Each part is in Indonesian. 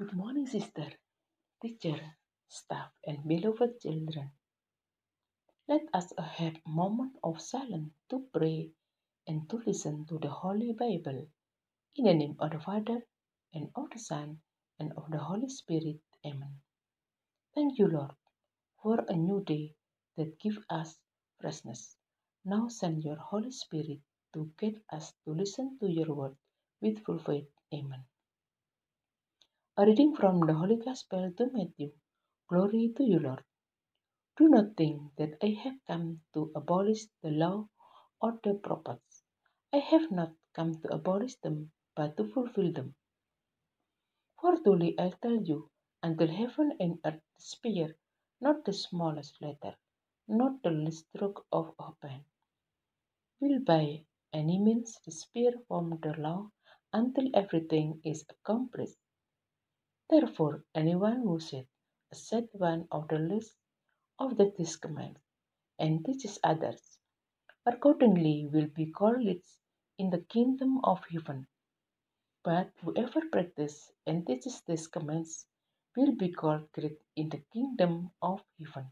Good morning, sister, teacher, staff, and beloved children. Let us have a moment of silence to pray and to listen to the Holy Bible. In the name of the Father, and of the Son, and of the Holy Spirit. Amen. Thank you, Lord, for a new day that gives us freshness. Now send your Holy Spirit to get us to listen to your word with full faith. Amen. A reading from the Holy Gospel to Matthew. Glory to you, Lord. Do not think that I have come to abolish the law or the prophets. I have not come to abolish them, but to fulfill them. For truly I tell you, until heaven and earth disappear, not the smallest letter, not the least stroke of a pen, will by any means disappear from the law until everything is accomplished. Therefore, anyone who said, said one of the least of the These commands and teaches others, accordingly will be called least in the kingdom of heaven. But whoever practices and teaches these commands will be called great in the kingdom of heaven.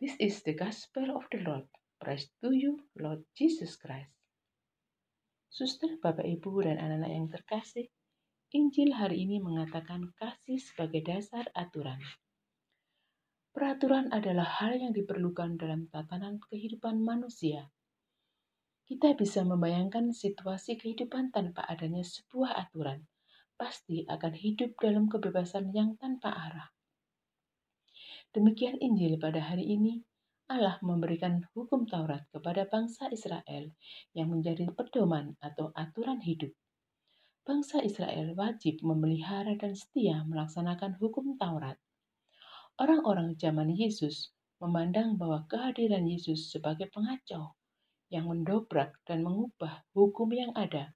This is the gospel of the Lord. Praise to you, Lord Jesus Christ. Suster, Bapak, Ibu, dan anak-anak yang terkasih, Injil hari ini mengatakan kasih sebagai dasar aturan. Peraturan adalah hal yang diperlukan dalam tatanan kehidupan manusia. Kita bisa membayangkan situasi kehidupan tanpa adanya sebuah aturan, pasti akan hidup dalam kebebasan yang tanpa arah. Demikian Injil pada hari ini, Allah memberikan hukum Taurat kepada bangsa Israel yang menjadi pedoman atau aturan hidup bangsa Israel wajib memelihara dan setia melaksanakan hukum Taurat. Orang-orang zaman Yesus memandang bahwa kehadiran Yesus sebagai pengacau yang mendobrak dan mengubah hukum yang ada.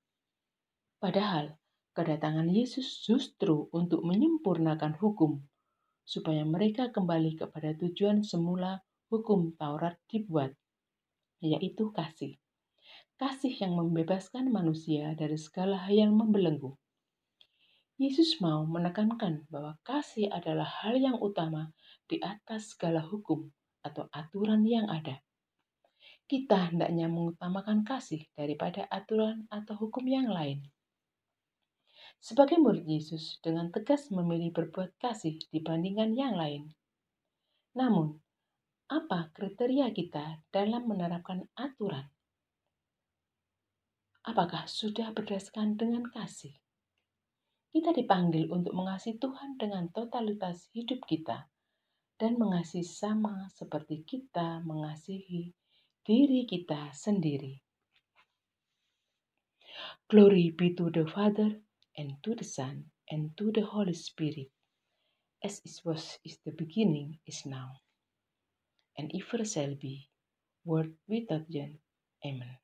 Padahal, kedatangan Yesus justru untuk menyempurnakan hukum, supaya mereka kembali kepada tujuan semula hukum Taurat dibuat, yaitu kasih kasih yang membebaskan manusia dari segala hal yang membelenggu. Yesus mau menekankan bahwa kasih adalah hal yang utama di atas segala hukum atau aturan yang ada. Kita hendaknya mengutamakan kasih daripada aturan atau hukum yang lain. Sebagai murid Yesus dengan tegas memilih berbuat kasih dibandingkan yang lain. Namun, apa kriteria kita dalam menerapkan aturan? Apakah sudah berdasarkan dengan kasih? Kita dipanggil untuk mengasihi Tuhan dengan totalitas hidup kita dan mengasihi sama seperti kita mengasihi diri kita sendiri. Glory be to the Father and to the Son and to the Holy Spirit, as it was is the beginning, is now, and ever shall be, world without end. Amen.